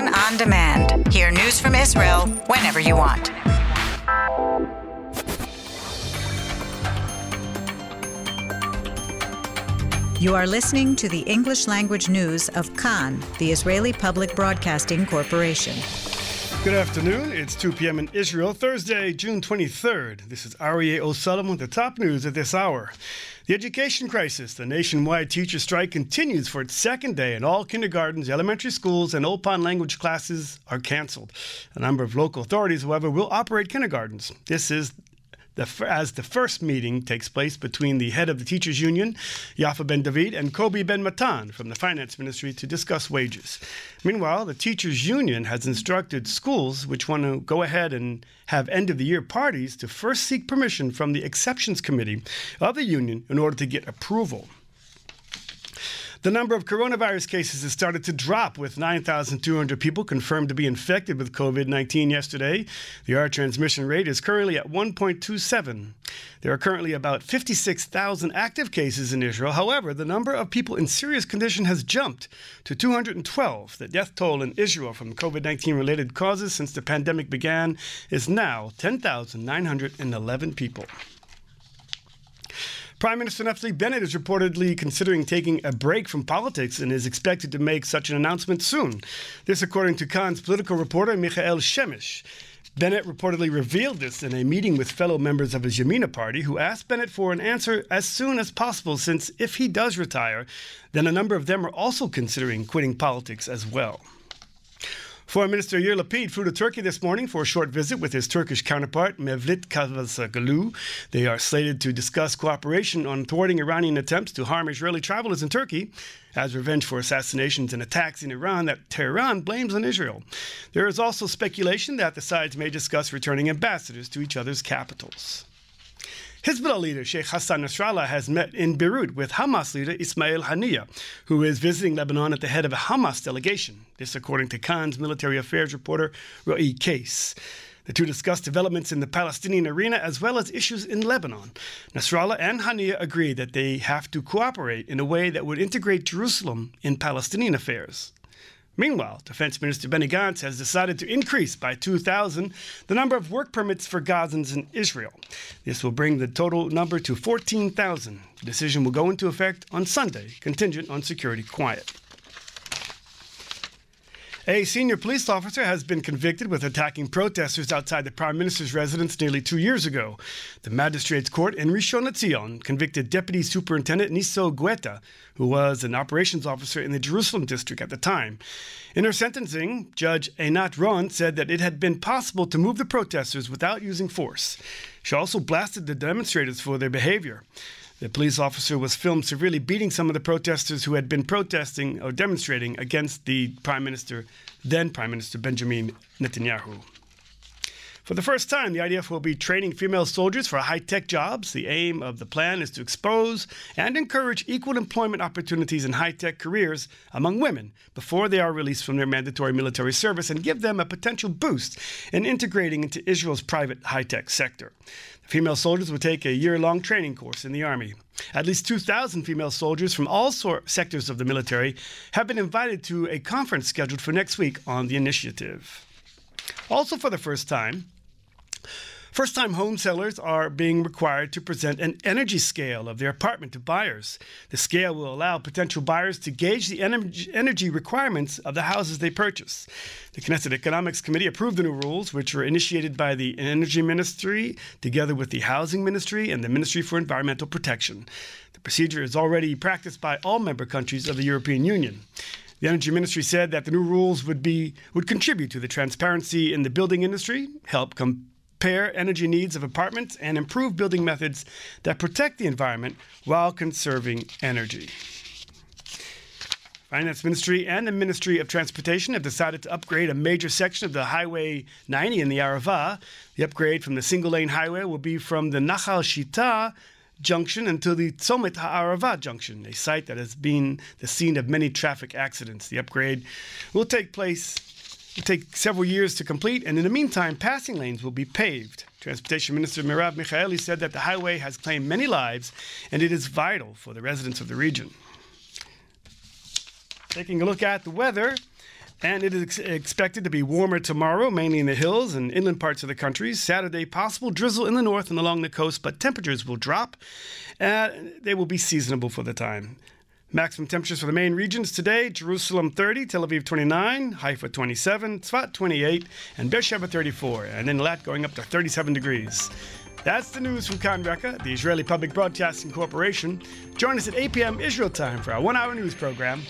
Kan on demand. Hear news from Israel whenever you want. You are listening to the English language news of Kan, the Israeli Public Broadcasting Corporation. Good afternoon. It's 2 p.m. in Israel, Thursday, June 23rd. This is Aryeh O'Sullivan with the top news at this hour. The education crisis, the nationwide teacher strike, continues for its second day, and all kindergartens, elementary schools, and Ulpan language classes are canceled. A number of local authorities, however, will operate kindergartens. This is the, as the first meeting takes place between the head of the teachers union, Yafa Ben David, and Kobi Ben Matan from the finance ministry to discuss wages. Meanwhile, the teachers union has instructed schools which want to go ahead and have end of the year parties to first seek permission from the exceptions committee of the union in order to get approval. The number of coronavirus cases has started to drop, with 9,200 people confirmed to be infected with COVID 19 yesterday. The R transmission rate is currently at 1.27. There are currently about 56,000 active cases in Israel. However, the number of people in serious condition has jumped to 212. The death toll in Israel from COVID 19 related causes since the pandemic began is now 10,911 people. Prime Minister Naftali Bennett is reportedly considering taking a break from politics and is expected to make such an announcement soon. This, according to Kan's political reporter Michael Shemesh. Bennett reportedly revealed this in a meeting with fellow members of his Yamina party, who asked Bennett for an answer as soon as possible, since if he does retire, then a number of them are also considering quitting politics as well. Foreign Minister Yair Lapid flew to Turkey this morning for a short visit with his Turkish counterpart, Mevlut Cavusoglu. They are slated to discuss cooperation on thwarting Iranian attempts to harm Israeli travelers in Turkey as revenge for assassinations and attacks in Iran that Tehran blames on Israel. There is also speculation that the sides may discuss returning ambassadors to each other's capitals. Hezbollah leader Sheikh Hassan Nasrallah has met in Beirut with Hamas leader Ismail Haniyeh, who is visiting Lebanon at the head of a Hamas delegation. This, according to Kan's military affairs reporter Ro'i Kais. The two discussed developments in the Palestinian arena as well as issues in Lebanon. Nasrallah and Haniyeh agreed that they have to cooperate in a way that would integrate Jerusalem in Palestinian affairs. Meanwhile, Defense Minister Benny Gantz has decided to increase by 2,000 the number of work permits for Gazans in Israel. This will bring the total number to 14,000. The decision will go into effect on Sunday, contingent on security quiet. A senior police officer has been convicted with attacking protesters outside the prime minister's residence nearly two years ago. The magistrate's court in Rishon LeZion convicted Deputy Superintendent Niso Guetta, who was an operations officer in the Jerusalem district at the time. In her sentencing, Judge Einat Ron said that it had been possible to move the protesters without using force. She also blasted the demonstrators for their behavior. The police officer was filmed severely beating some of the protesters who had been protesting or demonstrating against the prime minister, then Prime Minister Benjamin Netanyahu. For the first time, the IDF will be training female soldiers for high tech jobs. The aim of the plan is to expose and encourage equal employment opportunities in high tech careers among women before they are released from their mandatory military service and give them a potential boost in integrating into Israel's private high tech sector. The Female soldiers will take a year long training course in the Army. At least 2,000 female soldiers from all sectors of the military have been invited to a conference scheduled for next week on the initiative. Also, for the first time, First time home sellers are being required to present an energy scale of their apartment to buyers. The scale will allow potential buyers to gauge the energy requirements of the houses they purchase. The Knesset Economics Committee approved the new rules, which were initiated by the Energy Ministry together with the Housing Ministry and the Ministry for Environmental Protection. The procedure is already practiced by all member countries of the European Union. The Energy Ministry said that the new rules would be would contribute to the transparency in the building industry, help com- compare energy needs of apartments, and improve building methods that protect the environment while conserving energy. Finance Ministry and the Ministry of Transportation have decided to upgrade a major section of the Highway 90 in the Arava. The upgrade from the single lane highway will be from the Nachal Shita junction until the Tzomet Ha'arava junction, a site that has been the scene of many traffic accidents. The upgrade will take place will take several years to complete, and in the meantime, passing lanes will be paved. Transportation Minister Merav Michaeli said that the highway has claimed many lives and it is vital for the residents of the region. Taking a look at the weather, And it is ex- expected to be warmer tomorrow, mainly in the hills and inland parts of the country. Saturday, possible drizzle in the north and along the coast, but temperatures will drop. Uh, they will be seasonable for the time. Maximum temperatures for the main regions today Jerusalem 30, Tel Aviv 29, Haifa 27, Tzfat 28, and Beersheba 34, and then Eilat going up to 37 degrees. That's the news from Kan Reka, the Israeli Public Broadcasting Corporation. Join us at 8 p.m. Israel time for our one hour news program,